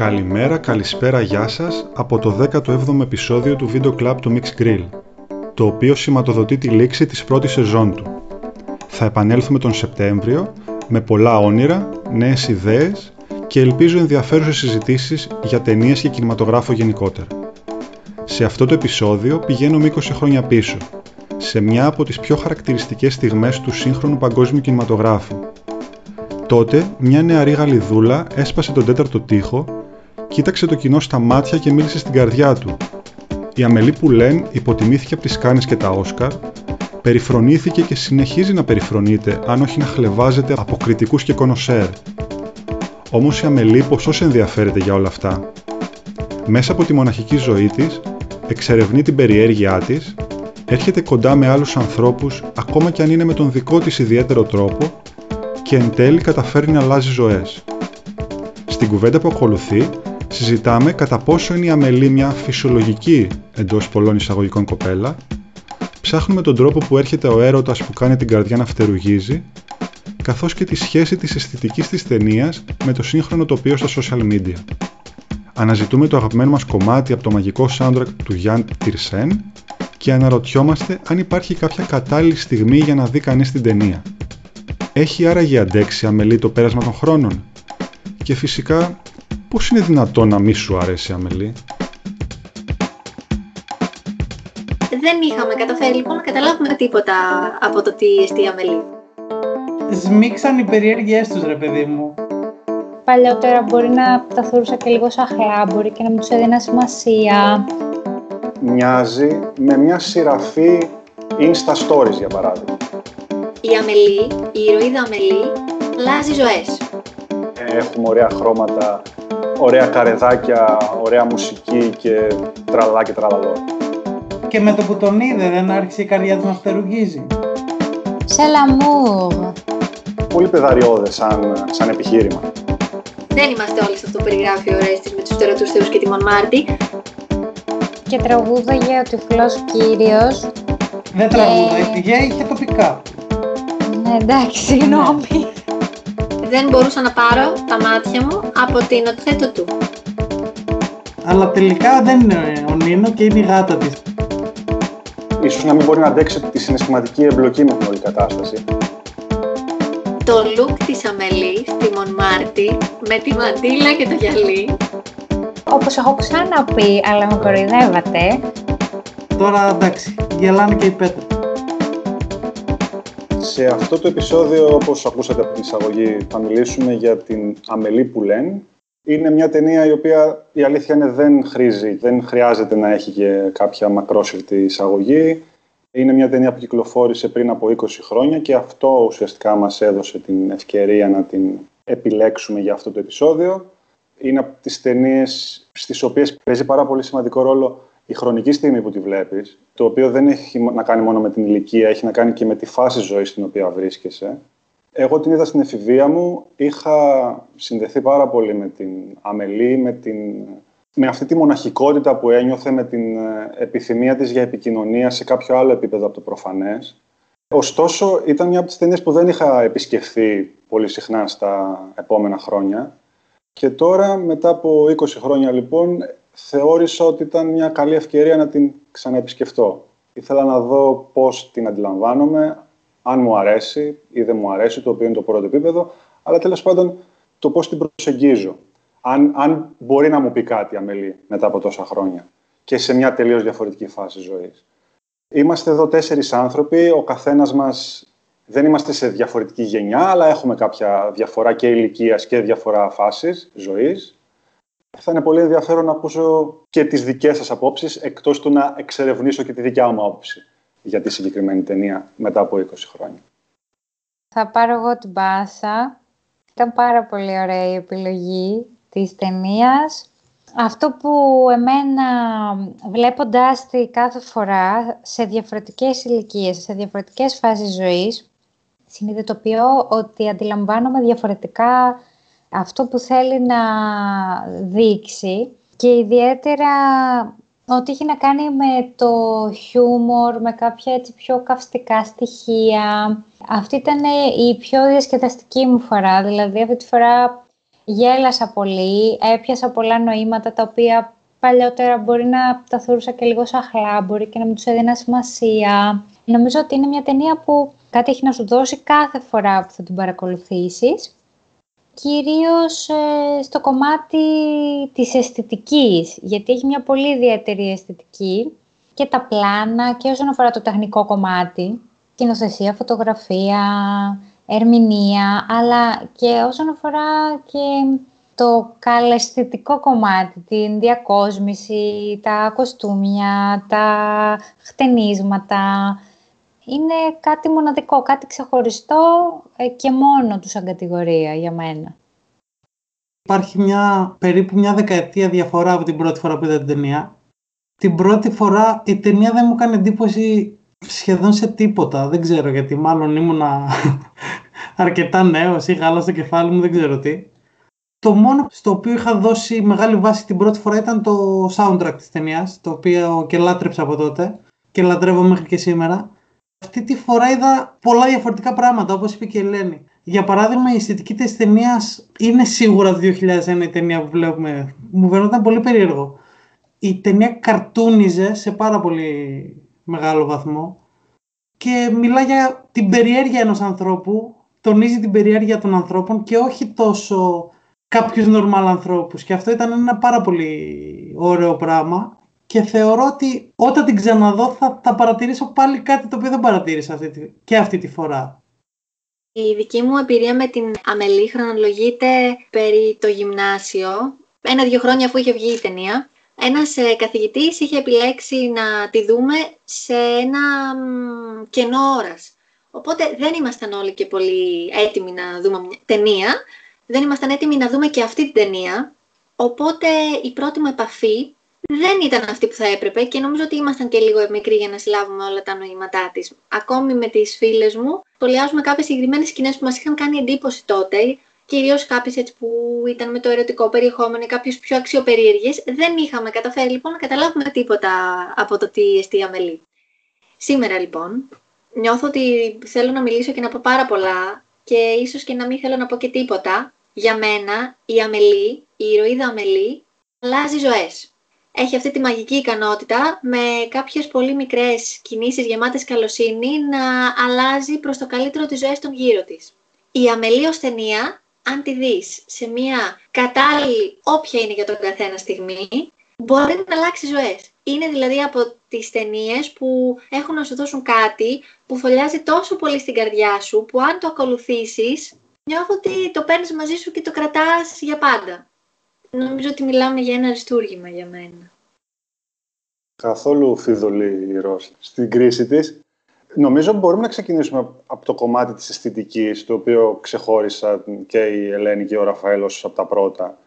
Καλημέρα, καλησπέρα, γεια σας από το 17ο επεισόδιο του Video Club του Mix Grill, το οποίο σηματοδοτεί τη λήξη της πρώτης σεζόν του. Θα επανέλθουμε τον Σεπτέμβριο με πολλά όνειρα, νέες ιδέες και ελπίζω ενδιαφέρουσες συζητήσεις για ταινίες και κινηματογράφο γενικότερα. Σε αυτό το επεισόδιο πηγαίνουμε 20 χρόνια πίσω, σε μια από τις πιο χαρακτηριστικές στιγμές του σύγχρονου παγκόσμιου κινηματογράφου. Τότε, μια νεαρή Γαλλιδούλα έσπασε τον τέταρτο τοίχο, κοίταξε το κοινό στα μάτια και μίλησε στην καρδιά του. Η Αμελή Πουλέν υποτιμήθηκε από τις Κάνες και τα Όσκαρ, περιφρονήθηκε και συνεχίζει να περιφρονείται, αν όχι να χλεβάζεται από κριτικούς και κονοσέρ. Όμως η Αμελή ποσός ενδιαφέρεται για όλα αυτά. Μέσα από τη μοναχική ζωή της, εξερευνεί την περιέργειά της, έρχεται κοντά με άλλους ανθρώπους ακόμα και αν είναι με τον δικό της ιδιαίτερο τρόπο και εν τέλει καταφέρει να αλλάζει ζωές. Στην κουβέντα που ακολουθεί, συζητάμε κατά πόσο είναι η Αμελή μια φυσιολογική εντός πολλών εισαγωγικών κοπέλα, ψάχνουμε τον τρόπο που έρχεται ο έρωτας που κάνει την καρδιά να φτερουγίζει, καθώς και τη σχέση της αισθητικής της ταινίας με το σύγχρονο τοπίο στα social media. Αναζητούμε το αγαπημένο μας κομμάτι από το μαγικό soundtrack του Γιάνν Τιρσέν και αναρωτιόμαστε αν υπάρχει κάποια κατάλληλη στιγμή για να δει κανείς την ταινία. Έχει άραγε αντέξει αμελή το πέρασμα των χρόνων; Και φυσικά, πώς είναι δυνατόν να μη σου αρέσει αμελή; Δεν είχαμε καταφέρει λοιπόν να καταλάβουμε τίποτα από το τι εστί αμελή. Σμίξαν οι περιέργειές τους ρε παιδί μου. Παλιότερα μπορεί να τα θεωρούσα και λίγο σαν χλάμποροι και να μην τους έδινα σημασία. Μοιάζει με μια σειραφή Insta Stories για παράδειγμα. Η Αμελή, η ηρωίδα Αμελή, αλλάζει ζωές. Έχουμε ωραία χρώματα, ωραία καρεδάκια, ωραία μουσική και τραλά και τραλαλό. Και με το που τον είδε δεν άρχισε η καρδιά του να φτερουγίζει. Σε l'amour. Πολύ πεδαριώδες σαν, σαν επιχείρημα. Δεν είμαστε όλοι σε αυτό που περιγράφει ο Ρέστης με τους τερατούς θεούς και τη Μονμάρτη. Και τραγούδαγε ο τυφλός κύριος. Δεν τραγούδα, η είχε τοπικά. Ναι, εντάξει, συγγνώμη. Δεν μπορούσα να πάρω τα μάτια μου από την οτθέτω του. Αλλά τελικά δεν είναι ο Νίνο και είναι η γάτα της. Ίσως να μην μπορεί να αντέξει τη συναισθηματική εμπλοκή με την όλη κατάσταση. Το look της Αμελής στη Μονμάρτη με τη μαντήλα και το γυαλί. Όπως έχω ξαναπεί, αλλά με κοροϊδεύατε, Τώρα εντάξει, γελάνε και οι πέτρες. Σε αυτό το επεισόδιο, όπως ακούσατε από την εισαγωγή, θα μιλήσουμε για την Αμελή Πουλέν. Είναι μια ταινία η οποία η αλήθεια είναι δεν χρήζει, δεν χρειάζεται να έχει και κάποια μακρόσυρτη εισαγωγή. Είναι μια ταινία που κυκλοφόρησε πριν από 20 χρόνια και αυτό ουσιαστικά μας έδωσε την ευκαιρία να την επιλέξουμε για αυτό το επεισόδιο. Είναι από τις ταινίες στις οποίες παίζει πάρα πολύ σημαντικό ρόλο η χρονική στιγμή που τη βλέπεις, το οποίο δεν έχει να κάνει μόνο με την ηλικία, έχει να κάνει και με τη φάση ζωής στην οποία βρίσκεσαι. Εγώ την είδα στην εφηβεία μου, είχα συνδεθεί πάρα πολύ με την Αμελή, με, την, με αυτή τη μοναχικότητα που ένιωθε, με την ε, επιθυμία της για επικοινωνία σε κάποιο άλλο επίπεδο από το προφανές. Ωστόσο, ήταν μια από τις ταινίες που δεν είχα επισκεφθεί πολύ συχνά στα επόμενα χρόνια. Και τώρα, μετά από 20 χρόνια λοιπόν, θεώρησα ότι ήταν μια καλή ευκαιρία να την ξαναεπισκεφτώ. Ήθελα να δω πώς την αντιλαμβάνομαι, αν μου αρέσει ή δεν μου αρέσει, το οποίο είναι το πρώτο επίπεδο, αλλά τέλος πάντων το πώς την προσεγγίζω. Αν, αν μπορεί να μου πει κάτι Αμελή μετά από τόσα χρόνια και σε μια τελείως διαφορετική φάση ζωής. Είμαστε εδώ τέσσερις άνθρωποι, ο καθένας μας δεν είμαστε σε διαφορετική γενιά, αλλά έχουμε κάποια διαφορά και ηλικίας και διαφορά φάσης ζωής. Θα είναι πολύ ενδιαφέρον να ακούσω και τις δικές σας απόψεις, εκτός του να εξερευνήσω και τη δικιά μου άποψη για τη συγκεκριμένη ταινία μετά από 20 χρόνια. θα πάρω εγώ την πάσα. Ήταν πάρα πολύ ωραία η επιλογή της ταινίας. Αυτό που εμένα βλέποντάς τη κάθε φορά σε διαφορετικές ηλικίες, σε διαφορετικές φάσεις ζωής, συνειδητοποιώ ότι αντιλαμβάνομαι διαφορετικά αυτό που θέλει να δείξει και ιδιαίτερα ότι έχει να κάνει με το χιούμορ, με κάποια έτσι πιο καυστικά στοιχεία. Αυτή ήταν η πιο διασκεδαστική μου φορά, δηλαδή αυτή τη φορά γέλασα πολύ, έπιασα πολλά νοήματα τα οποία παλιότερα μπορεί να τα θεωρούσα και λίγο σαν χλάμποροι και να μην τους έδινα σημασία. Νομίζω ότι είναι μια ταινία που κάτι έχει να σου δώσει κάθε φορά που θα την παρακολουθήσεις. Κυρίως ε, στο κομμάτι της αισθητικής, γιατί έχει μια πολύ ιδιαίτερη αισθητική και τα πλάνα και όσον αφορά το τεχνικό κομμάτι, κοινοθεσία, φωτογραφία, ερμηνεία, αλλά και όσον αφορά και το καλαισθητικό κομμάτι, την διακόσμηση, τα κοστούμια, τα χτενίσματα. Είναι κάτι μοναδικό, κάτι ξεχωριστό ε, και μόνο του σαν κατηγορία για μένα. Υπάρχει μια, περίπου μια δεκαετία διαφορά από την πρώτη φορά που είδα την ταινία. Την πρώτη φορά η ταινία δεν μου έκανε εντύπωση σχεδόν σε τίποτα. Δεν ξέρω γιατί, μάλλον ήμουνα αρκετά νέος ή γάλα στο κεφάλι μου, δεν ξέρω τι. Το μόνο στο οποίο είχα δώσει μεγάλη βάση την πρώτη φορά ήταν το soundtrack της ταινίας, το οποίο και λάτρεψα από τότε και λατρεύω μέχρι και σήμερα. Αυτή τη φορά είδα πολλά διαφορετικά πράγματα, όπως είπε και η Ελένη. Για παράδειγμα, η αισθητική της ταινίας είναι σίγουρα το 2001 η ταινία που βλέπουμε. Μου φαινόταν πολύ περίεργο. Η ταινία καρτούνιζε σε πάρα πολύ μεγάλο βαθμό και μιλά για την περιέργεια ενός ανθρώπου, τονίζει την περιέργεια των ανθρώπων και όχι τόσο κάποιους νορμάλ ανθρώπους και αυτό ήταν ένα πάρα πολύ ωραίο πράγμα και θεωρώ ότι όταν την ξαναδώ θα, θα παρατηρήσω πάλι κάτι το οποίο δεν παρατήρησα αυτή και αυτή τη φορά. Η δική μου εμπειρία με την Αμελή χρονολογείται περί το γυμνάσιο. Ένα-δύο χρόνια αφού είχε βγει η ταινία, ένας ε, καθηγητής είχε επιλέξει να τη δούμε σε ένα κενό ώρας. Οπότε δεν ήμασταν όλοι και πολύ έτοιμοι να δούμε μια ταινία, δεν ήμασταν έτοιμοι να δούμε και αυτή την ταινία. Οπότε η πρώτη μου επαφή δεν ήταν αυτή που θα έπρεπε και νομίζω ότι ήμασταν και λίγο μικροί για να συλλάβουμε όλα τα νοήματά της. Ακόμη με τις φίλες μου, σχολιάζουμε κάποιες συγκεκριμένες σκηνές που μας είχαν κάνει εντύπωση τότε, κυρίω κάποιες που ήταν με το ερωτικό περιεχόμενο, κάποιες πιο αξιοπερίεργες, δεν είχαμε καταφέρει λοιπόν να καταλάβουμε τίποτα από το τι εστί αμελή. Σήμερα λοιπόν, νιώθω ότι θέλω να μιλήσω και να πω πάρα πολλά και ίσως και να μην θέλω να πω και τίποτα, για μένα η Αμελή, η ηρωίδα Αμελή, αλλάζει ζωές. Έχει αυτή τη μαγική ικανότητα με κάποιες πολύ μικρές κινήσεις γεμάτες καλοσύνη να αλλάζει προς το καλύτερο τις ζωές των γύρω της. Η Αμελή ως ταινία, αν τη δεις σε μια κατάλληλη όποια είναι για τον καθένα στιγμή, μπορεί να αλλάξει ζωές. Είναι δηλαδή από τις ταινίες που έχουν να σου δώσουν κάτι που φωλιάζει τόσο πολύ στην καρδιά σου, που αν το ακολουθήσεις νιώθω ότι το παίρνεις μαζί σου και το κρατάς για πάντα. Νομίζω ότι μιλάμε για ένα αριστούργημα για μένα. Καθόλου φιδωλή η Ρώση στην κρίση της. Νομίζω μπορούμε να ξεκινήσουμε από το κομμάτι της αισθητικής, το οποίο ξεχώρισα και η Ελένη και ο Ραφαέλος από τα πρώτα,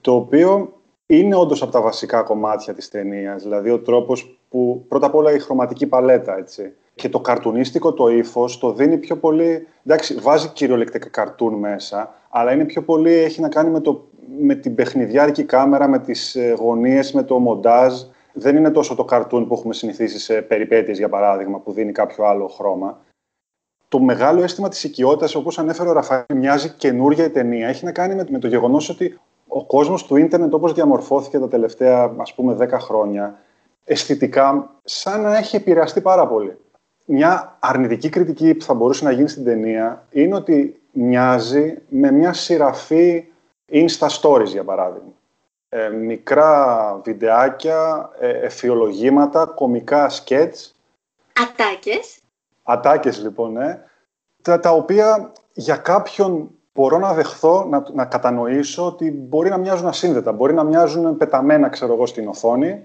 το οποίο είναι όντως από τα βασικά κομμάτια της ταινίας, δηλαδή ο τρόπος που πρώτα απ' όλα η χρωματική παλέτα, έτσι, και το καρτουνίστικο το ύφος το δίνει πιο πολύ. Εντάξει, βάζει κυριολεκτικά καρτούν μέσα, αλλά είναι πιο πολύ, έχει να κάνει με, το, με την παιχνιδιάρικη κάμερα, με τις ε, γωνίες, με το μοντάζ. Δεν είναι τόσο το καρτούν που έχουμε συνηθίσει σε περιπέτειες, για παράδειγμα, που δίνει κάποιο άλλο χρώμα. Το μεγάλο αίσθημα της οικειότητας, όπως ανέφερε ο Ραφαήλ, μοιάζει καινούργια η ταινία. Έχει να κάνει με, με το γεγονός ότι ο κόσμος του ίντερνετ, όπως διαμορφώθηκε τα τελευταία, ας πούμε, 10 χρόνια, αισθητικά, σαν να έχει επηρεαστεί πάρα πολύ μια αρνητική κριτική που θα μπορούσε να γίνει στην ταινία είναι ότι μοιάζει με μια σειραφή Insta Stories, για παράδειγμα. Ε, μικρά βιντεάκια, ε, εφιολογήματα, κομικά σκέτς. Ατάκες. Ατάκες, λοιπόν, ναι. Τα, τα οποία για κάποιον μπορώ να δεχθώ, να, να κατανοήσω ότι μπορεί να μοιάζουν ασύνδετα, μπορεί να μοιάζουν πεταμένα, ξέρω εγώ, στην οθόνη,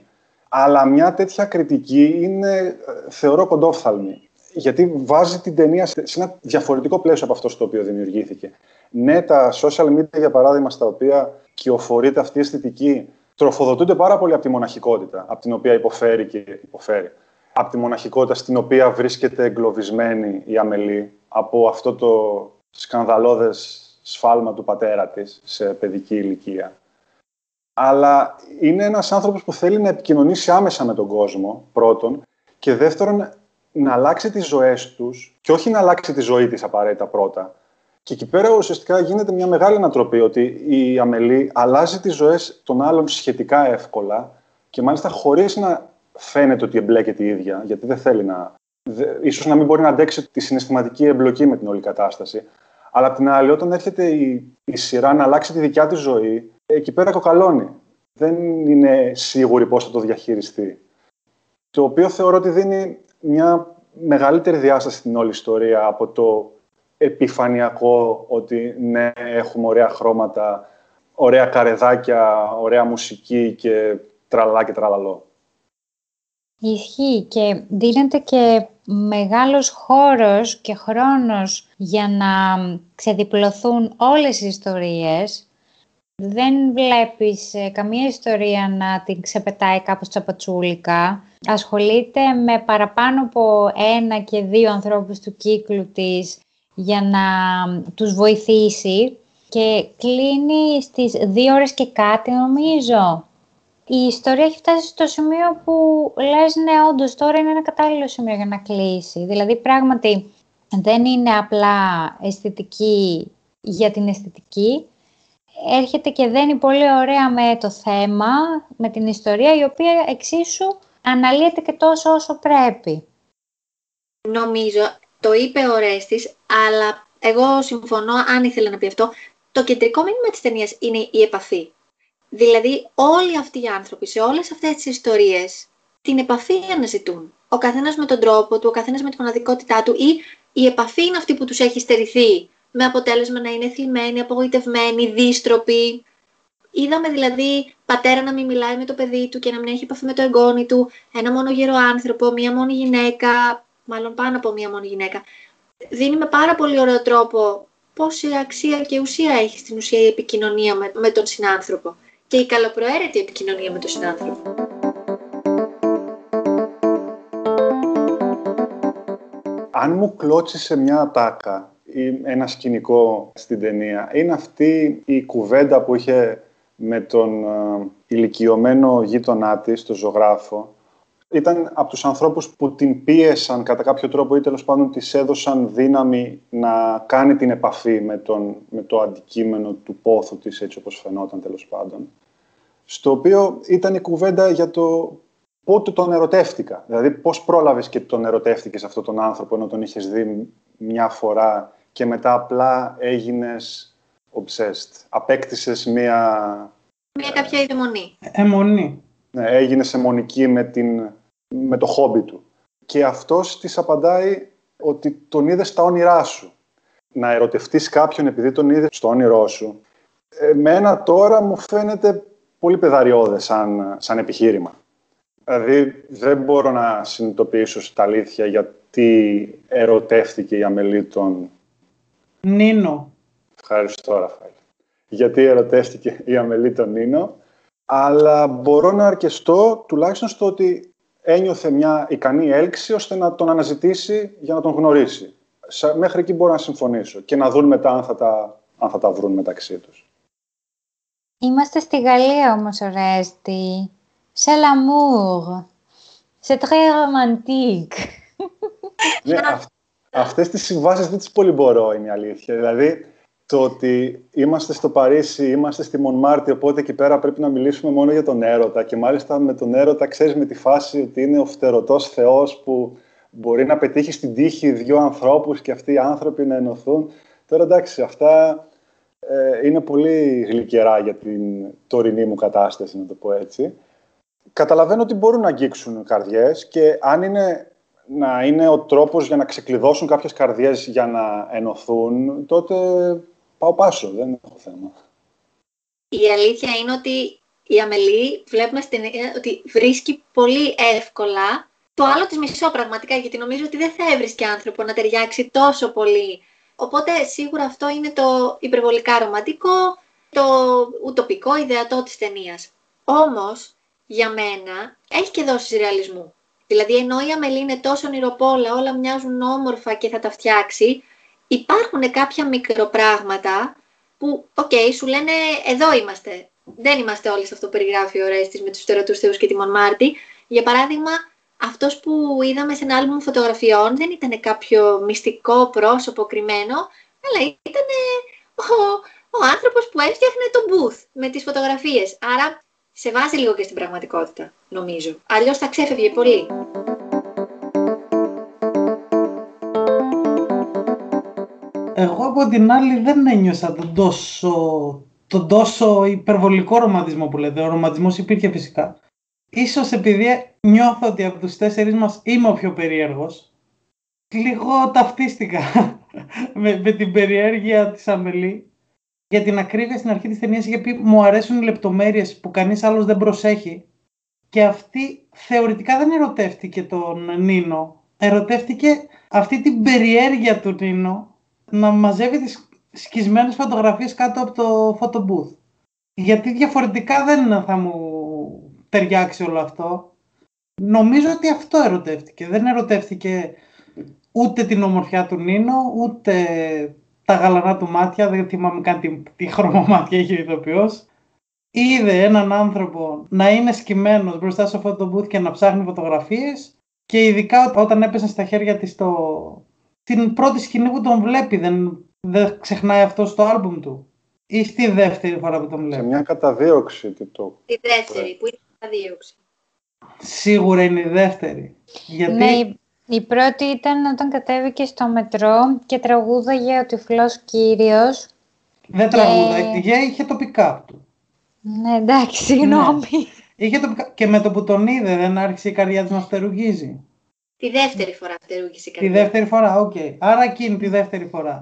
αλλά μια τέτοια κριτική είναι, ε, θεωρώ, κοντόφθαλμη. Γιατί βάζει την ταινία σε ένα διαφορετικό πλαίσιο από αυτό στο οποίο δημιουργήθηκε. Ναι, τα social media, για παράδειγμα, στα οποία κυοφορείται αυτή η αισθητική, τροφοδοτούνται πάρα πολύ από τη μοναχικότητα, από την οποία υποφέρει και υποφέρει. Από τη μοναχικότητα στην οποία βρίσκεται εγκλωβισμένη η Αμελή από αυτό το σκανδαλώδες σφάλμα του πατέρα της σε παιδική ηλικία αλλά είναι ένας άνθρωπος που θέλει να επικοινωνήσει άμεσα με τον κόσμο, πρώτον, και δεύτερον, να αλλάξει τις ζωές τους, και όχι να αλλάξει τη ζωή της απαραίτητα πρώτα, Και εκεί πέρα ουσιαστικά γίνεται μια μεγάλη ανατροπή ότι η Αμελή αλλάζει τις ζωές των άλλων σχετικά εύκολα και μάλιστα χωρίς να φαίνεται ότι εμπλέκεται η ίδια, γιατί δεν θέλει να... ίσως να μην μπορεί να αντέξει τη συναισθηματική εμπλοκή με την όλη κατάσταση. Αλλά απ' την άλλη, όταν έρχεται η, η σειρά να αλλάξει τη δικιά της ζωή, εκεί πέρα κοκαλώνει. Δεν είναι σίγουρη πώς θα το διαχειριστεί. Το οποίο θεωρώ ότι δίνει μια μεγαλύτερη διάσταση στην όλη ιστορία από το επιφανειακό ότι ναι, έχουμε ωραία χρώματα, ωραία καρεδάκια, ωραία μουσική και τραλά και τραλαλό. Ισχύει και δίνεται και μεγάλος χώρος και χρόνος για να ξεδιπλωθούν όλες οι ιστορίες. Δεν βλέπεις ε, καμία ιστορία να την ξεπετάει κάπως τσαπατσούλικα. Ασχολείται με παραπάνω από ένα και δύο ανθρώπους του κύκλου της για να τους βοηθήσει και κλείνει στις δύο ώρες και κάτι νομίζω. Η ιστορία έχει φτάσει στο σημείο που λες ναι όντως τώρα είναι ένα κατάλληλο σημείο για να κλείσει. Δηλαδή πράγματι δεν είναι απλά αισθητική για την αισθητική. Έρχεται και δένει πολύ ωραία με το θέμα, με την ιστορία η οποία εξίσου αναλύεται και τόσο όσο πρέπει. Νομίζω το είπε ο Ρέστης, αλλά εγώ συμφωνώ, αν ήθελε να πει αυτό, το κεντρικό μήνυμα της ταινίας είναι η επαφή. Δηλαδή όλοι αυτοί οι άνθρωποι σε όλες αυτές τις ιστορίες την επαφή αναζητούν. Ο καθένας με τον τρόπο του, ο καθένας με τη μοναδικότητά του ή η επαφή είναι αυτή που τους έχει στερηθεί με αποτέλεσμα να είναι θλιμμένοι, απογοητευμένοι, δίστροποι. Είδαμε δηλαδή πατέρα να μην μιλάει με το παιδί του και να μην έχει επαφή με το εγγόνι του, ένα μόνο γερό άνθρωπο, μία μόνη γυναίκα, μάλλον πάνω από μία μόνη γυναίκα, δίνει με πάρα πολύ ωραίο τρόπο πόση αξία και ουσία έχει στην ουσία η επικοινωνία με, με τον συνάνθρωπο και η καλοπροαίρετη επικοινωνία με τον συνάνθρωπο. Αν μου κλώτσει σε μια ατάκα ή ένα σκηνικό στην ταινία, είναι αυτή η κουβέντα που είχε με τον ε, ηλικιωμένο γείτονά της, τον ζωγράφο, ήταν από τους ανθρώπους που την πίεσαν κατά κάποιο τρόπο ή τέλος πάντων της έδωσαν δύναμη να κάνει την επαφή με, τον, με το αντικείμενο του πόθου της, έτσι όπως φαινόταν τέλος πάντων. Στο οποίο ήταν η κουβέντα για το πότε τον ερωτεύτηκα. Δηλαδή πώς πρόλαβες και τον ερωτεύτηκες αυτόν τον άνθρωπο ενώ τον είχες δει μια φορά και μετά απλά έγινες obsessed. Απέκτησες μια... Μια κάποια ειδημονή. Εμονή. Ναι, έγινες αιμονική με, την, με το χόμπι του. Και αυτός της απαντάει ότι τον είδες στα όνειρά σου. Να ερωτευτείς κάποιον επειδή τον είδες στο όνειρό σου. Εμένα τώρα μου φαίνεται πολύ πεδαριώδες σαν, σαν επιχείρημα. Δηλαδή δεν μπορώ να συνειδητοποιήσω στα αλήθεια γιατί ερωτεύτηκε η Αμελή τον... Νίνο. Ευχαριστώ Ραφαήλ. Γιατί ερωτεύτηκε η Αμελή τον Νίνο αλλά μπορώ να αρκεστώ τουλάχιστον στο ότι ένιωθε μια ικανή έλξη ώστε να τον αναζητήσει για να τον γνωρίσει. Μέχρι εκεί μπορώ να συμφωνήσω και να δουν μετά αν θα τα, αν θα τα βρουν μεταξύ τους. Είμαστε στη Γαλλία όμως, Ορέστη. Σε l'amour. C'est très romantique. ναι, αυ- αυτές τις συμβάσεις δεν τις πολύ μπορώ, είναι η αλήθεια. Δηλαδή, το ότι είμαστε στο Παρίσι, είμαστε στη Μονμάρτη, οπότε εκεί πέρα πρέπει να μιλήσουμε μόνο για τον έρωτα και μάλιστα με τον έρωτα ξέρεις με τη φάση ότι είναι ο φτερωτός θεός που μπορεί να πετύχει στην τύχη δύο ανθρώπους και αυτοί οι άνθρωποι να ενωθούν. Τώρα εντάξει, αυτά ε, είναι πολύ γλυκερά για την τωρινή μου κατάσταση, να το πω έτσι. Καταλαβαίνω ότι μπορούν να αγγίξουν καρδιές και αν είναι να είναι ο τρόπος για να ξεκλειδώσουν κάποιες καρδιές για να ενωθούν, τότε πάω πάσο, δεν έχω θέμα. Η αλήθεια είναι ότι η Αμελή βλέπουμε στην ότι βρίσκει πολύ εύκολα το άλλο της μισό πραγματικά, γιατί νομίζω ότι δεν θα έβρισκε άνθρωπο να ταιριάξει τόσο πολύ. Οπότε σίγουρα αυτό είναι το υπερβολικά ρομαντικό, το ουτοπικό, ιδεατό της ταινίας. Όμως, για μένα, έχει και δόση ρεαλισμού. Δηλαδή, ενώ η Αμελί είναι τόσο ονειροπόλα, όλα μοιάζουν όμορφα και θα τα φτιάξει, υπάρχουν κάποια μικροπράγματα που, OK, okay, σου λένε εδώ είμαστε. Δεν είμαστε όλοι σε αυτό που περιγράφει ο Ρέστης με τους φτερωτούς θεούς και τη Μονμάρτη. Για παράδειγμα, αυτός που είδαμε σε ένα άλμπουμ φωτογραφιών δεν ήταν κάποιο μυστικό πρόσωπο κρυμμένο. Αλλά ήταν ο, ο άνθρωπος που έφτιαχνε το booth με τις φωτογραφίες. Άρα σε βάζει λίγο και στην πραγματικότητα, νομίζω. Αλλιώς θα ξέφευγε πολύ. Εγώ από την άλλη δεν ένιωσα τον τόσο, τον τόσο υπερβολικό ρομαντισμό που λέτε. Ο ρομαντισμός υπήρχε φυσικά. Ίσως επειδή νιώθω ότι από τους τέσσερις μας είμαι ο πιο περίεργος, λίγο ταυτίστηκα με, με την περιέργεια της Αμελή. Για την ακρίβεια στην αρχή της ταινίας είχε πει μου αρέσουν οι λεπτομέρειες που κανείς άλλος δεν προσέχει και αυτή θεωρητικά δεν ερωτεύτηκε τον Νίνο. Ερωτεύτηκε αυτή την περιέργεια του Νίνο να μαζεύει τις σκισμένες φωτογραφίες κάτω από το photo booth. Γιατί διαφορετικά δεν θα μου ταιριάξει όλο αυτό. Νομίζω ότι αυτό ερωτεύτηκε. Δεν ερωτεύτηκε ούτε την ομορφιά του Νίνο, ούτε τα γαλανά του μάτια. Δεν θυμάμαι καν τι, τι χρώμα μάτια είχε ο ηθοποιός. Είδε έναν άνθρωπο να είναι σκυμμένος μπροστά στο photo και να ψάχνει φωτογραφίες και ειδικά όταν έπεσε στα χέρια της το... την πρώτη σκηνή που τον βλέπει δεν, δεν ξεχνάει αυτός στο άλμπουμ του. Ή στη δεύτερη φορά που τον βλέπει. Σε μια καταδίωξη τι το... Τη δεύτερη που είναι καταδίωξη. Σίγουρα είναι η δεύτερη. Γιατί... Ναι, η- η πρώτη ήταν όταν κατέβηκε στο μετρό και τραγούδαγε ο τυφλός κύριος. Δεν Και- τραγούδα, είχε, είχε το pick-up του. Ναι, εντάξει, συγγνώμη. Είχε το pick-up. Και με το που τον είδε δεν άρχισε η καρδιά του να φτερουγίζει. Τη δεύτερη φορά φτερούγησε η Τη καρδιά. δεύτερη φορά, οκ. Άρα εκείνη τη δεύτερη φορά.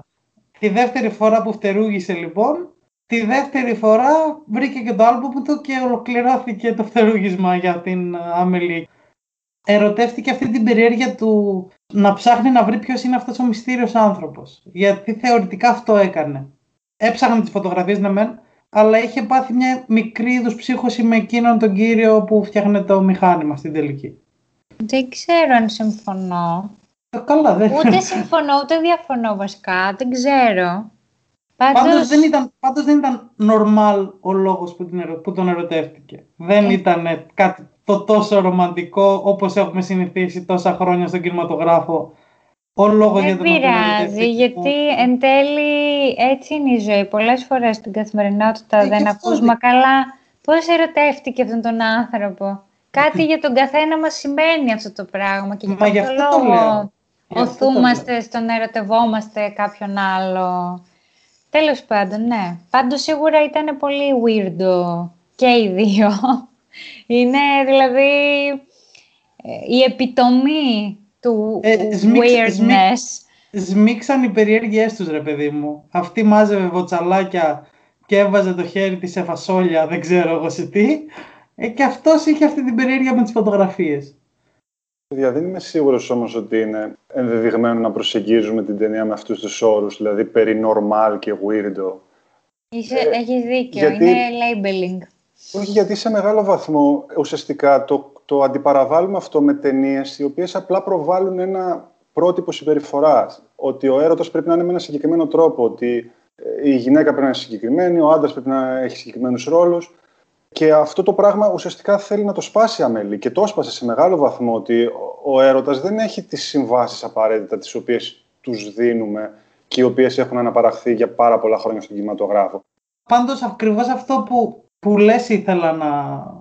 Τη δεύτερη φορά που φτερούγησε λοιπόν, τη δεύτερη φορά βρήκε και το άλμπουμ του και ολοκληρώθηκε το φτερούγισμα για την Αμελή. Ερωτεύτηκε αυτή την περιέργεια του να ψάχνει να βρει ποιος είναι αυτός ο μυστήριος άνθρωπος. Γιατί θεωρητικά αυτό έκανε. Έψαχνε τις φωτογραφίες ναι μεν, αλλά είχε πάθει μια μικρή είδους ψύχωση με εκείνον τον κύριο που φτιάχνε το μηχάνημα στην τελική. Δεν ξέρω αν συμφωνώ. Ε, Καλά, δεν Ούτε συμφωνώ, ούτε διαφωνώ βασικά. Δεν ξέρω. Πάντως, Πάντως δεν ήταν, πάντως δεν ήταν normal ο λόγος που, την ερω- που τον ερωτεύτηκε. Δεν Ε. ήταν κάτι το τόσο ρομαντικό όπως έχουμε συνηθίσει τόσα χρόνια στον κινηματογράφο. Ο λόγος για δεν τον οποίο τον πειράζει, ερωτεύτηκε. γιατί εν τέλει έτσι είναι η ζωή. Πολλές φορές στην καθημερινότητα Ε, δεν γι' αυτό ακούς, δεν- μα καλά, πώς ερωτεύτηκε αυτόν τον άνθρωπο. Κάτι για τον καθένα μας σημαίνει αυτό το πράγμα και για Μα γι' κάποιο αυτό το λόγο λέω. Γι' αυτό το οθούμαστε στο να ερωτευόμαστε κάποιον άλλο. Τέλος πάντων, ναι. Πάντως σίγουρα ήταν πολύ weirdo και οι δύο. Είναι δηλαδή ε, η επιτομή του Ε, σμίξ- weirdness. Σμίξαν οι περιέργειές τους ρε παιδί μου. Αυτή μάζευε βοτσαλάκια και έβαζε το χέρι της σε φασόλια, δεν ξέρω εγώ σε τι. Ε, και αυτός είχε αυτή την περιέργεια με τις φωτογραφίες. Παιδιά, δεν είμαι σίγουρος όμως ότι είναι ενδεδειγμένο να προσεγγίζουμε την ταινία με αυτούς τους όρους, δηλαδή περί normal και weirdo. Είσαι, Ε, έχεις δίκιο, γιατί- είναι labeling. Όχι, γιατί σε μεγάλο βαθμό ουσιαστικά το, το αντιπαραβάλλουμε αυτό με ταινίες οι οποίες απλά προβάλλουν ένα πρότυπο συμπεριφοράς. Ότι ο έρωτας πρέπει να είναι με ένα συγκεκριμένο τρόπο. Ότι ε, η γυναίκα πρέπει να είναι συγκεκριμένη, ο άντρας πρέπει να έχει συγκεκριμένους ρόλους. Και αυτό το πράγμα ουσιαστικά θέλει να το σπάσει η Αμέλη. Και το έσπασε σε μεγάλο βαθμό ότι ο, ο έρωτας δεν έχει τις συμβάσεις απαραίτητα τις οποίες τους δίνουμε και οι οποίες έχουν αναπαραχθεί για πάρα πολλά χρόνια στον κινηματογράφο. Πάντως ακριβώς αυτό που, που λες ήθελα να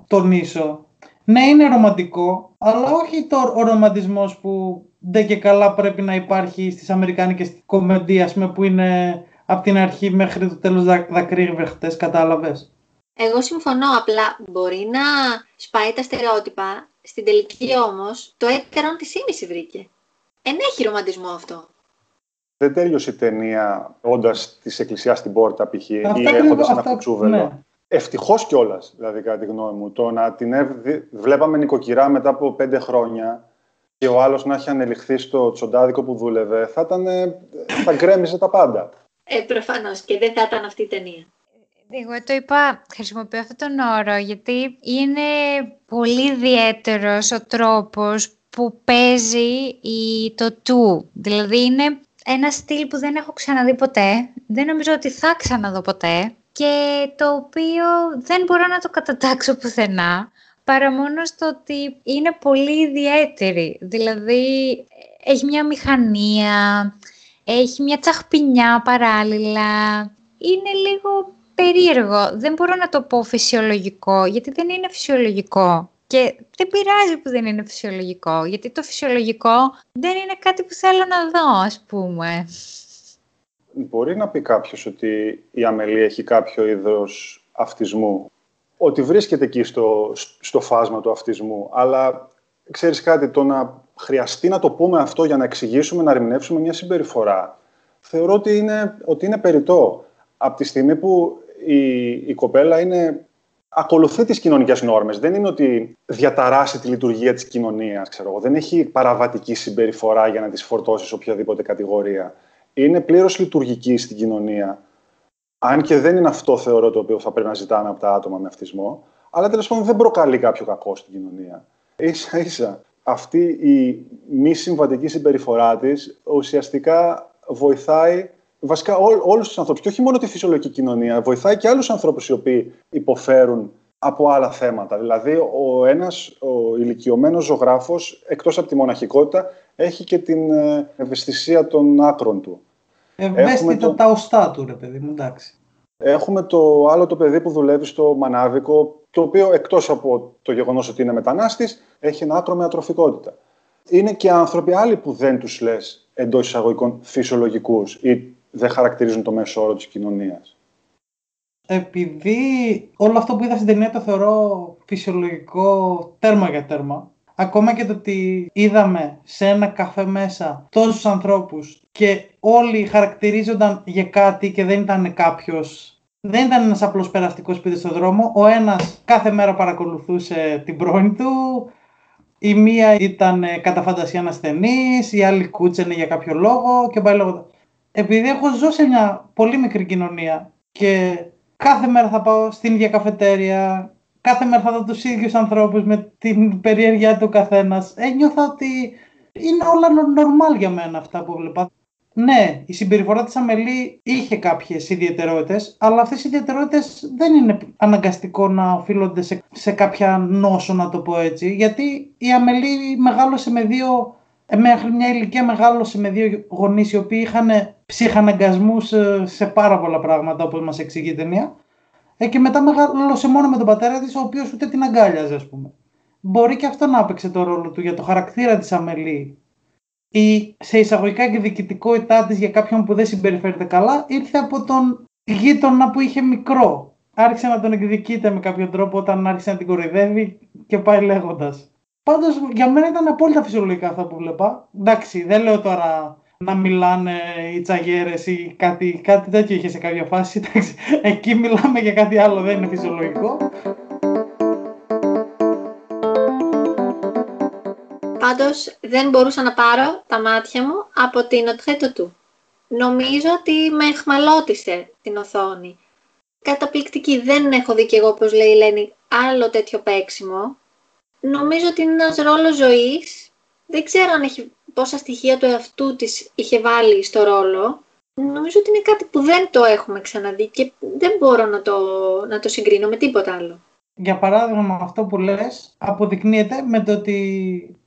τονίσω. Ναι, είναι ρομαντικό, αλλά όχι το, ο ρομαντισμός που δεν και καλά πρέπει να υπάρχει στις αμερικάνικες κομμεντίες, ας πούμε, που είναι από την αρχή μέχρι το τέλος δα, δακρύβρεχτες, κατάλαβες; Εγώ συμφωνώ, απλά μπορεί να σπάει τα στερεότυπα, στην τελική όμως το έτερον της ήμιση βρήκε. Εν έχει ρομαντισμό αυτό. δεν τέλειωσε η ταινία όντας της εκκλησιά στην πόρτα, π.χ. ή Αυτό έχοντας ακριβώς, ένα αυτό- κουτσούβελο. ναι. Ευτυχώς κιόλας, δηλαδή, κατά τη γνώμη μου. Το να την εβ- δι- βλέπαμε νοικοκυρά μετά από πέντε χρόνια και ο άλλος να έχει ανελιχθεί στο τσοντάδικο που δούλευε, θα, ήταν, ε, θα γκρέμιζε τα πάντα. Ε, προφανώς και δεν θα ήταν αυτή η ταινία. Εγώ το είπα, χρησιμοποιώ αυτόν τον όρο, γιατί είναι πολύ ιδιαίτερος ο τρόπος που παίζει η, το του. Δηλαδή είναι ένα στυλ που δεν έχω ξαναδεί ποτέ, δεν νομίζω ότι θα ξαναδώ ποτέ και το οποίο δεν μπορώ να το κατατάξω πουθενά, παρά μόνο στο ότι είναι πολύ ιδιαίτερη. Δηλαδή έχει μια μηχανία, έχει μια τσαχπινιά παράλληλα. Είναι λίγο περίεργο. Δεν μπορώ να το πω φυσιολογικό, γιατί δεν είναι φυσιολογικό. Και δεν πειράζει που δεν είναι φυσιολογικό, γιατί το φυσιολογικό δεν είναι κάτι που θέλω να δω, ας πούμε. Μπορεί να πει κάποιος ότι η αμελή έχει κάποιο είδος αυτισμού, ότι βρίσκεται εκεί στο, στο φάσμα του αυτισμού, αλλά ξέρεις κάτι, το να χρειαστεί να το πούμε αυτό για να εξηγήσουμε, να ερμηνεύσουμε μια συμπεριφορά, θεωρώ ότι είναι, ότι είναι περιττό. Από τη στιγμή που η, η κοπέλα είναι, ακολουθεί τις κοινωνικές νόρμες. Δεν είναι ότι διαταράσει τη λειτουργία της κοινωνίας, ξέρω εγώ. Δεν έχει παραβατική συμπεριφορά για να της φορτώσεις οποιαδήποτε κατηγορία. Είναι πλήρως λειτουργική στην κοινωνία. Αν και δεν είναι αυτό, θεωρώ, το οποίο θα πρέπει να ζητάνε από τα άτομα με αυτισμό. Αλλά τέλος πάντων δεν προκαλεί κάποιο κακό στην κοινωνία. σα ίσα αυτή η μη συμβατική συμπεριφορά της ουσιαστικά βοηθάει βασικά ό, όλους τους ανθρώπους και όχι μόνο τη φυσιολογική κοινωνία, βοηθάει και άλλους ανθρώπους οι οποίοι υποφέρουν από άλλα θέματα. Δηλαδή, ο ένας ο ηλικιωμένος ζωγράφος, εκτός από τη μοναχικότητα, έχει και την ε, ευαισθησία των άκρων του. Ευαίσθητο το... τα οστά του, ρε παιδί μου, εντάξει. Έχουμε το άλλο το παιδί που δουλεύει στο Μανάβικο, το οποίο εκτός από το γεγονός ότι είναι μετανάστης, έχει ένα άκρο με ατροφικότητα. Είναι και άνθρωποι άλλοι που δεν τους λες εντός εισαγωγικών φυσιολογικούς ή δεν χαρακτηρίζουν το μέσο όρο της κοινωνίας. Επειδή όλο αυτό που είδα στην ταινία το θεωρώ φυσιολογικό τέρμα για τέρμα, ακόμα και το ότι είδαμε σε ένα καφέ μέσα τόσους ανθρώπους και όλοι χαρακτηρίζονταν για κάτι και δεν ήταν κάποιος δεν ήταν ένας απλός περαστικός που στον δρόμο. Ο ένας κάθε μέρα παρακολουθούσε την πρώην του. Η μία ήταν κατά φαντασία ασθενής, η άλλη κούτσενε για κάποιο λόγο και πάει λόγω επειδή έχω ζω σε μια πολύ μικρή κοινωνία και κάθε μέρα θα πάω στην ίδια καφετέρια, κάθε μέρα θα δω τους ίδιους ανθρώπους με την περιέργειά του καθένας, ένιωθα ότι είναι όλα normal για μένα αυτά που βλέπα. Ναι, η συμπεριφορά της Αμελή είχε κάποιες ιδιαιτερότητες, αλλά αυτές οι ιδιαιτερότητες δεν είναι αναγκαστικό να οφείλονται σε, σε κάποια νόσο, να το πω έτσι, γιατί η Αμελή μεγάλωσε με δύο ε, μέχρι μια ηλικία μεγάλωσε με δύο γονείς οι οποίοι είχαν ψυχαναγκασμούς ε, σε πάρα πολλά πράγματα όπως μας εξηγεί η ταινία ε, και μετά μεγάλωσε μόνο με τον πατέρα της ο οποίος ούτε την αγκάλιαζε ας πούμε. Μπορεί και αυτό να έπαιξε το ρόλο του για το χαρακτήρα της Αμελή ή σε εισαγωγικά και διοικητικότητά της για κάποιον που δεν συμπεριφέρεται καλά ήρθε από τον γείτονα που είχε μικρό. Άρχισε να τον εκδικείται με κάποιο τρόπο όταν άρχισε να την κοροϊδεύει και πάει λέγοντας. Πάντως για μένα ήταν απόλυτα φυσιολογικά αυτά που βλέπα. Εντάξει, δεν λέω τώρα να μιλάνε οι τσαγέρε ή κάτι, κάτι τέτοιο είχε σε κάποια φάση. Εντάξει, εκεί μιλάμε για κάτι άλλο, δεν είναι φυσιολογικό. Πάντως δεν μπορούσα να πάρω τα μάτια μου από την οτρέτο του. Νομίζω ότι με εχμαλώτησε την οθόνη. Καταπληκτική. Δεν έχω δει κι εγώ, όπως λέει η Λένη, άλλο τέτοιο παίξιμο νομίζω ότι είναι ένας ρόλος ζωής. Δεν ξέρω αν έχει πόσα στοιχεία του εαυτού της είχε βάλει στο ρόλο. Νομίζω ότι είναι κάτι που δεν το έχουμε ξαναδεί και δεν μπορώ να το, να το συγκρίνω με τίποτα άλλο. Για παράδειγμα, αυτό που λες αποδεικνύεται με το ότι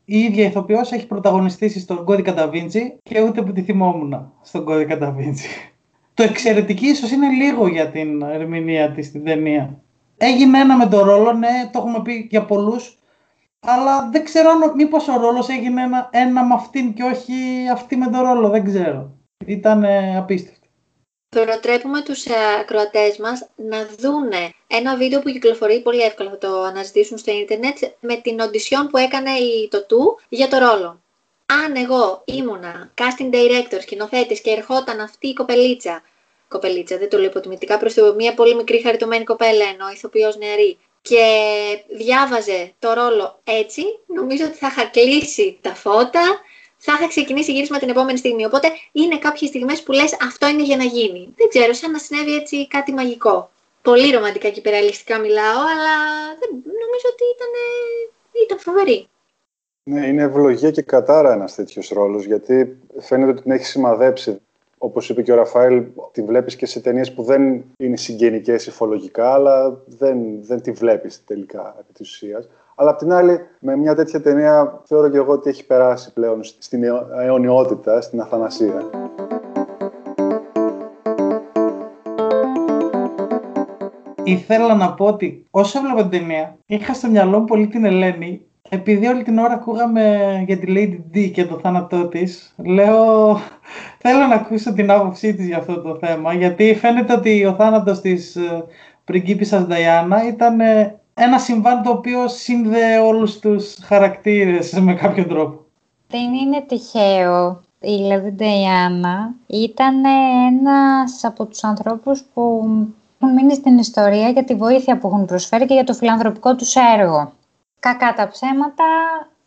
η ίδια ηθοποιός έχει πρωταγωνιστήσει στον κώδικα Da και ούτε που τη θυμόμουν στον κώδικα Da Το εξαιρετική ίσως είναι λίγο για την ερμηνεία της στην ταινία. Έγινε ένα με το ρόλο, ναι, το έχουμε πει για πολλούς, αλλά δεν ξέρω αν μήπως ο ρόλος έγινε ένα, ένα με αυτήν και όχι αυτή με τον ρόλο, δεν ξέρω. Ήταν ε, απίστευτο. Προτρέπουμε τους ε, ακροατές μας να δούνε ένα βίντεο που κυκλοφορεί πολύ εύκολα, θα το αναζητήσουν στο ίντερνετ, με την οντισιόν που έκανε η, το του για το ρόλο. Αν εγώ ήμουνα casting director, σκηνοθέτης και ερχόταν αυτή η κοπελίτσα, κοπελίτσα δεν το λέω υποτιμητικά προς το μια πολύ μικρή χαριτωμένη κοπέλα ενώ ηθοποιός νεαρή, και διάβαζε το ρόλο έτσι, νομίζω ότι θα είχα κλείσει τα φώτα, θα είχα ξεκινήσει γύρισμα την επόμενη στιγμή. Οπότε είναι κάποιες στιγμές που λες αυτό είναι για να γίνει. Δεν ξέρω, σαν να συνέβη έτσι κάτι μαγικό. Πολύ ρομαντικά και υπεραλιστικά μιλάω, αλλά δεν, νομίζω ότι ήταν, ήταν φοβερή. Ναι, είναι ευλογία και κατάρα ένας τέτοιος ρόλος, γιατί φαίνεται ότι την έχει σημαδέψει όπως είπε και ο Ραφαήλ, τη βλέπεις και σε ταινίες που δεν είναι συγγενικές υφολογικά, αλλά δεν, δεν τη βλέπεις τελικά επί της ουσίας. Αλλά απ' την άλλη, με μια τέτοια ταινία θεωρώ και εγώ ότι έχει περάσει πλέον στην αιωνιότητα, στην αθανασία. Ήθελα να πω ότι όσο έβλεπα την ταινία, είχα στο μυαλό πολύ την Ελένη επειδή όλη την ώρα ακούγαμε για τη Lady D και το θάνατό της, λέω θέλω να ακούσω την άποψή της για αυτό το θέμα, γιατί φαίνεται ότι ο θάνατος της ε, πριγκίπισσας Νταϊάννα ήταν ε, ένα συμβάν το οποίο σύνδεε όλους τους χαρακτήρες με κάποιο τρόπο. Δεν είναι τυχαίο. Η Lady Νταϊάννα ήταν ένας από τους ανθρώπους που έχουν μείνει στην ιστορία για τη βοήθεια που έχουν προσφέρει και για το φιλανθρωπικό τους έργο. Κακά τα ψέματα,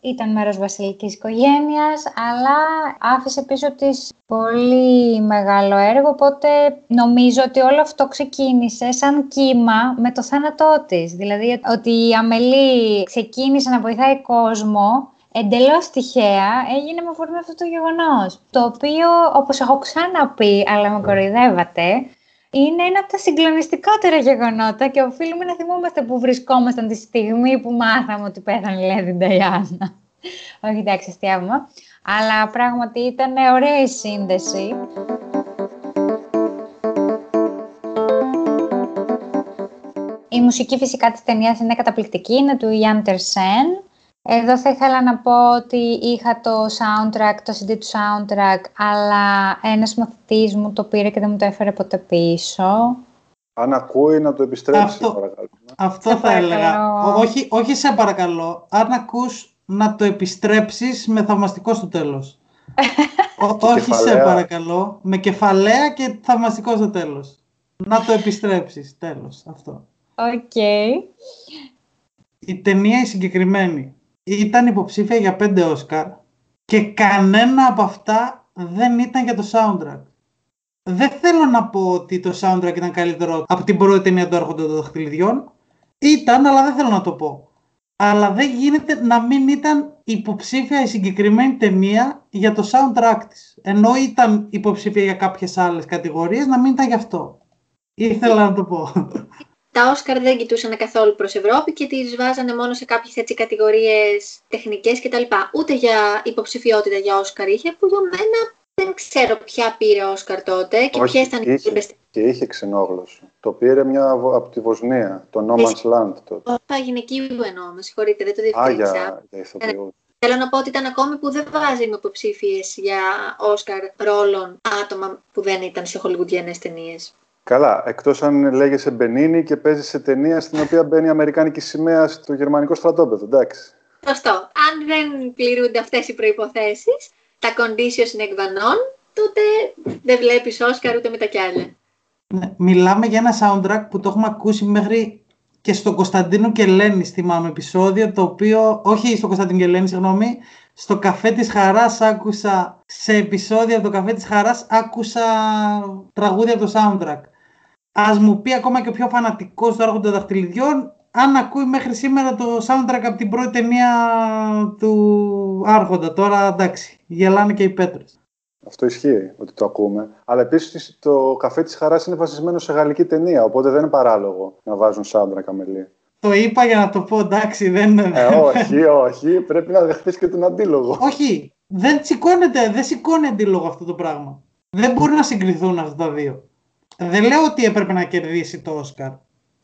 ήταν μέρος βασιλικής οικογένειας, αλλά άφησε πίσω της πολύ μεγάλο έργο, οπότε νομίζω ότι όλο αυτό ξεκίνησε σαν κύμα με το θάνατό της. Δηλαδή ότι η Αμελή ξεκίνησε να βοηθάει κόσμο εντελώς τυχαία έγινε με αφορμή αυτό το γεγονός. Το οποίο, όπως έχω ξαναπεί, αλλά με κοροϊδεύατε, είναι ένα από τα συγκλονιστικότερα γεγονότα και οφείλουμε να θυμόμαστε που βρισκόμασταν τη στιγμή που μάθαμε ότι πέθανε η Λέδη Νταϊάννα. Όχι, εντάξει, αστιάβουμε. Αλλά πράγματι ήταν ωραία η σύνδεση. Η μουσική φυσικά της ταινίας είναι καταπληκτική, είναι του Ιάν Τερσέν. Εδώ θα ήθελα να πω ότι είχα το soundtrack, το CD του soundtrack, αλλά ένας μαθητής μου το πήρε και δεν μου το έφερε ποτέ πίσω. Αν ακούει να το επιστρέψει, Αυτό- παρακαλώ. Αυτό Σε θα έλεγα. παρακαλώ. Ο- όχι, όχι σε παρακαλώ. Αν ακούς να το επιστρέψεις με θαυμαστικό στο τέλος. Ο- όχι σε κεφαλαία. παρακαλώ. Με κεφαλαία και θαυμαστικό στο τέλος. Να το επιστρέψεις. Τέλος. Αυτό. Οκ. Η ταινία η συγκεκριμένη ήταν υποψήφια για πέντε Όσκαρ και κανένα από αυτά δεν ήταν για το soundtrack. Δεν θέλω να πω ότι το soundtrack ήταν καλύτερο από την πρώτη ταινία του Άρχοντα των Δαχτυλιδιών. Ήταν, αλλά δεν θέλω να το πω. Αλλά δεν γίνεται να μην ήταν υποψήφια η συγκεκριμένη ταινία για το soundtrack της. Ενώ ήταν υποψήφια για κάποιες άλλες κατηγορίες, να μην ήταν γι' αυτό. Ήθελα να το πω. Τα Όσκαρ δεν κοιτούσαν καθόλου προς Ευρώπη και τις βάζανε μόνο σε κάποιες έτσι κατηγορίες τεχνικές κτλ. Ούτε για υποψηφιότητα για Όσκαρ είχε, που για μένα δεν ξέρω ποια πήρε Όσκαρ τότε και Όχι, ποιες ήταν οι είχε. υπεστ- Και είχε ξενόγλωση. Το πήρε μια βο- από τη Βοσνία, το No Man's Land τότε. Τα γυναικείου εννοώ, με συγχωρείτε, δεν το Α, διευκρίνησα. για, για ηθοποιούς. Θέλω να πω ότι ήταν ακόμη που δεν βάζει με υποψήφιες για Όσκαρ ρόλων άτομα που δεν ήταν σε χολιγουδιανέ ταινίες. Καλά, εκτός αν λέγεσαι Μπενίνη και παίζεις σε ταινία στην οποία μπαίνει η Αμερικάνικη σημαία στο γερμανικό στρατόπεδο, εντάξει. Σωστό. Αν δεν πληρούνται αυτές οι προποθέσει, τα conditions είναι εκβανών, τότε δεν βλέπεις Όσκαρ ούτε με τα κι άλλα. Ναι, μιλάμε για ένα soundtrack που το έχουμε ακούσει μέχρι και στο Κωνσταντίνο και Ελένη, θυμάμαι, επεισόδιο, το οποίο, όχι στο Κωνσταντίνο και Ελένη, συγγνώμη, στο Καφέ της Χαράς άκουσα, σε επεισόδια από το Καφέ της Χαράς άκουσα τραγούδια από το soundtrack. Ας μου πει ακόμα και ο πιο φανατικός του Άρχοντα Δαχτυλιδιών, αν ακούει μέχρι σήμερα το soundtrack από την πρώτη ταινία του Άρχοντα. Τώρα εντάξει, γελάνε και οι πέτρες. Αυτό ισχύει ότι το ακούμε. Αλλά επίσης το καφέ της Χαράς είναι βασισμένο σε γαλλική ταινία. Οπότε δεν είναι παράλογο να βάζουν soundtrack αμελή. Το είπα για να το πω, εντάξει, δεν είναι... Ε, όχι, όχι. Πρέπει να δεχτείς και τον αντίλογο. Όχι, δεν σηκώνεται, δεν σηκώνει αντίλογο αυτό το πράγμα. Δεν μπορεί να συγκριθούν αυτά τα δύο. Δεν λέω ότι έπρεπε να κερδίσει το Όσκαρ.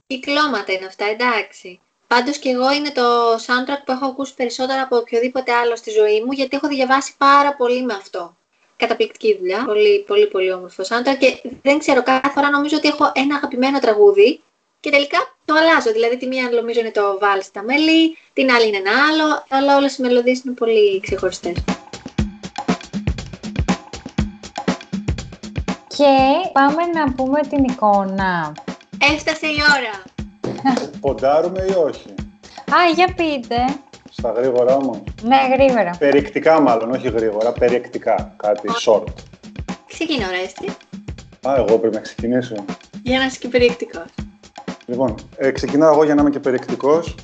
Κυκλώματα είναι αυτά, εντάξει. Πάντως και εγώ είναι το soundtrack που έχω ακούσει περισσότερο από οποιοδήποτε άλλο στη ζωή μου, γιατί έχω διαβάσει πάρα πολύ με αυτό. Καταπληκτική δουλειά. Πολύ, πολύ, πολύ όμορφο soundtrack. Και δεν ξέρω, κάθε φορά νομίζω ότι έχω ένα αγαπημένο τραγούδι και τελικά το αλλάζω. Δηλαδή, τη μία νομίζω είναι το βάλ στα μέλη, την άλλη είναι ένα άλλο, αλλά όλες οι μελωδίες είναι πολύ ξεχωριστές. Και πάμε να πούμε την εικόνα. Έφτασε η ώρα. Ποντάρουμε ή όχι; Α, για πείτε. Στα γρήγορα όμω. Ναι, γρήγορα. Περιεκτικά μάλλον, όχι γρήγορα. Περιεκτικά. Κάτι short. Ξεκινώ, Ρέστη. Α, εγώ πρέπει να ξεκινήσω. Για να είσαι και περιεκτικός. Λοιπόν, ε, ξεκινάω εγώ για να είμαι και περιεκτικός.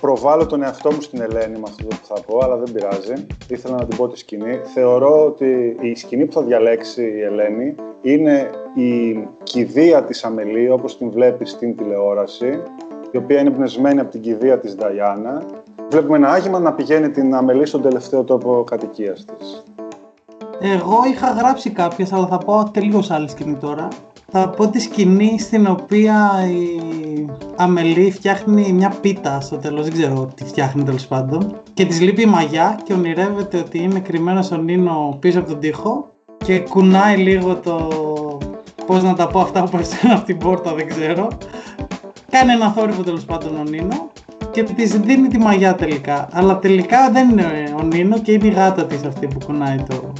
Προβάλλω τον εαυτό μου στην Ελένη με αυτό που θα πω, αλλά δεν πειράζει. Ήθελα να την πω τη σκηνή. Θεωρώ ότι η σκηνή που θα διαλέξει η Ελένη είναι η κηδεία της Αμελή, όπως την βλέπει στην τηλεόραση, η οποία είναι πνευσμένη από την κηδεία της Νταϊάννα. Βλέπουμε ένα άγημα να πηγαίνει την Αμελή στον τελευταίο τόπο κατοικίας της. Εγώ είχα γράψει κάποιες, αλλά θα πω τελείως άλλη σκηνή τώρα. Θα πω τη σκηνή στην οποία η Αμελή φτιάχνει μια πίτα στο τέλος, δεν ξέρω τι φτιάχνει τέλος πάντων και της λείπει η μαγιά και ονειρεύεται ότι είναι κρυμμένος ο Νίνο πίσω από τον τοίχο και κουνάει λίγο το... πώς να τα πω αυτά που περσάνε από την πόρτα δεν ξέρω κάνει ένα θόρυβο τέλος πάντων ο Νίνο και της δίνει τη μαγιά τελικά. Αλλά τελικά δεν είναι ο Νίνο και είναι η γάτα της αυτή που κουνάει το.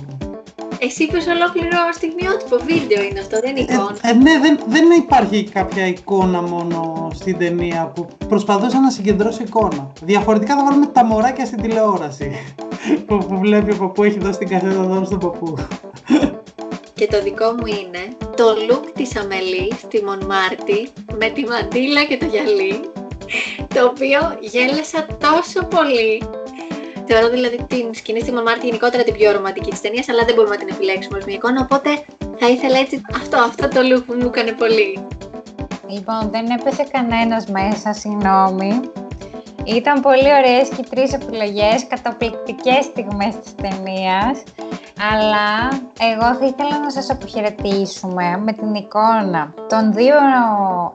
Εσύ είπες ολόκληρο στιγμιότυπο βίντεο είναι αυτό, δεν είναι εικόνα. Ε, ε, ναι, δεν, δεν υπάρχει κάποια εικόνα μόνο στην ταινία που προσπαθούσα να συγκεντρώσω εικόνα. Διαφορετικά θα βάλουμε τα μωράκια στην τηλεόραση που, που βλέπει ο παππού έχει δώσει την καθέτα δώρο στον παππού. Και το δικό μου είναι το look της Αμελής στη Μονμάρτη με τη μαντήλα και το γυαλί το οποίο γέλασα τόσο πολύ. Θεωρώ δηλαδή την σκηνή στη Μονμάρτη γενικότερα την πιο ρομαντική της ταινίας, αλλά δεν μπορούμε να την επιλέξουμε ως μια εικόνα, οπότε θα ήθελα έτσι αυτό, αυτό το look που μου έκανε πολύ. Λοιπόν, δεν έπεσε κανένας μέσα, συγγνώμη. Ήταν πολύ ωραίες και τρεις επιλογές, καταπληκτικές στιγμές της ταινίας. Αλλά εγώ θα ήθελα να σας αποχαιρετήσουμε με την εικόνα των δύο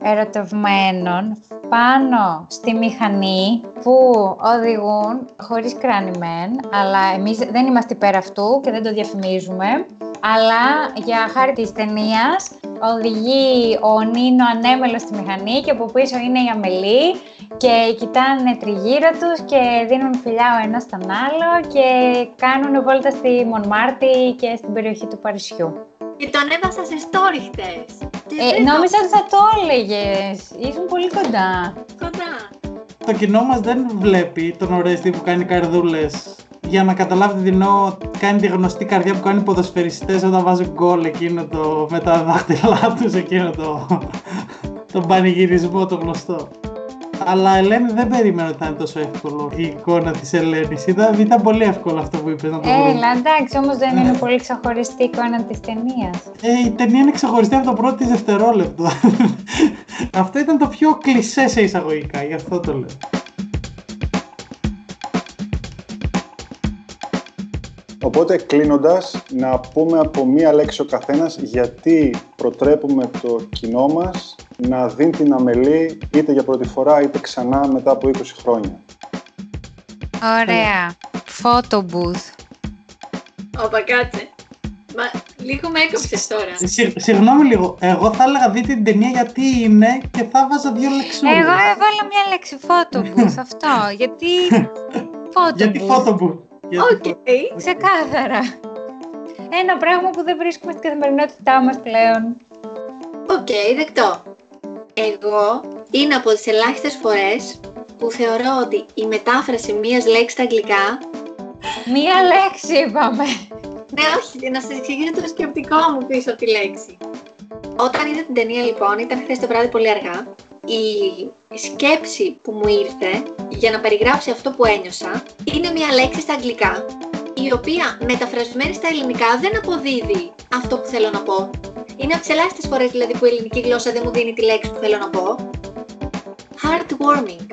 ερωτευμένων πάνω στη μηχανή που οδηγούν χωρίς κράνη αλλά εμείς δεν είμαστε υπέρ αυτού και δεν το διαφημίζουμε. Αλλά για χάρη της ταινίας οδηγεί ο Νίνο ανέμελος στη μηχανή και από πίσω είναι η Αμελή και κοιτάνε τριγύρω τους και δίνουν φιλιά ο ένας στον άλλο και κάνουν βόλτα στη Μονμάρτη και στην περιοχή του Παρισιού. Και το ανέβασα σε story χτες. Ε, νόμιζα ότι θα το έλεγες. Ήσουν πολύ κοντά. Κοντά. Το κοινό μας δεν βλέπει τον Ορέστη που κάνει καρδούλες για να καταλάβετε τι εννοώ, κάνει τη γνωστή καρδιά που κάνει οι ποδοσφαιριστές όταν βάζουν γκολ εκείνο το, με τα δάχτυλά τους, εκείνο το, τον πανηγυρισμό το γνωστό. Αλλά Ελένη δεν περίμενα ότι ήταν τόσο εύκολο η εικόνα της Ελένης. Ήταν, ήταν πολύ εύκολο αυτό που είπες να το βρούμε. Έλα, εντάξει, όμως δεν είναι πολύ ξεχωριστή η εικόνα της ταινίας. Ε, η ταινία είναι ξεχωριστή από το πρώτο της δευτερόλεπτο. αυτό ήταν το πιο κλεισέ σε εισαγωγικά, γι' αυτό το λέω. Οπότε κλείνοντας, να πούμε από μία λέξη ο καθένας γιατί προτρέπουμε το κοινό μας να δει την αμελή είτε για πρώτη φορά είτε ξανά μετά από 20 χρόνια. Ωραία. Photo booth. Όπα, κάτσε. Μα λίγο με έκοψες τώρα. συγγνώμη λίγο. Εγώ θα έλεγα δείτε την ταινία γιατί είναι και θα 'βαζα δύο λεξούλες. Εγώ έβαλα μια λέξη photo booth αυτό. γιατί. Photo γιατί photo booth. OK, okay. ξεκάθαρα. Ένα πράγμα που δεν βρίσκουμε στην καθημερινότητά μας πλέον. OK, okay, δεκτό. Εγώ είναι από τις ελάχιστες φορές που θεωρώ ότι η μετάφραση μίας λέξης στα αγγλικά... Μία λέξη είπαμε. Ναι, όχι, να σας εξηγήσω το σκεπτικό μου πίσω από τη λέξη. Όταν είδα την ταινία λοιπόν, ήταν χθες το βράδυ πολύ αργά, η σκέψη που μου ήρθε για να περιγράψει αυτό που ένιωσα είναι μια λέξη στα αγγλικά η οποία μεταφρασμένη στα ελληνικά δεν αποδίδει αυτό που θέλω να πω. Είναι από τις ελάχιστες φορές δηλαδή που η ελληνική γλώσσα δεν μου δίνει τη λέξη που θέλω να πω. Heartwarming.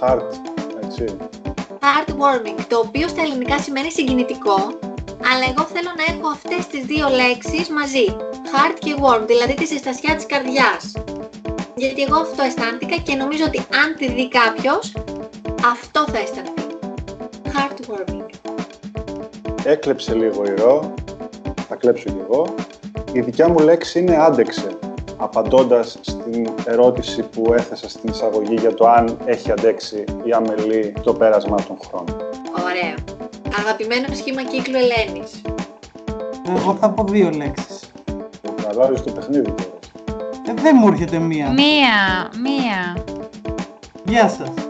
Heart, έτσι. Heartwarming, το οποίο στα ελληνικά σημαίνει συγκινητικό, αλλά εγώ θέλω να έχω αυτές τις δύο λέξεις μαζί. Heart και warm, δηλαδή τη συστασιά της καρδιάς γιατί εγώ αυτό αισθάνθηκα και νομίζω ότι αν τη δει κάποιος, αυτό θα αισθανθεί. Heartwarming. Έκλεψε λίγο η ρο, θα κλέψω κι εγώ. Η δικιά μου λέξη είναι άντεξε, απαντώντας στην ερώτηση που έθεσα στην εισαγωγή για το αν έχει αντέξει η Αμελή το πέρασμα των χρόνων. Ωραία. Αγαπημένο σχήμα κύκλου Ελένης. Εγώ θα πω δύο λέξεις. Να το παιχνίδι τώρα. Ε, δεν μου έρχεται μία. Μία, μία. Γεια σας.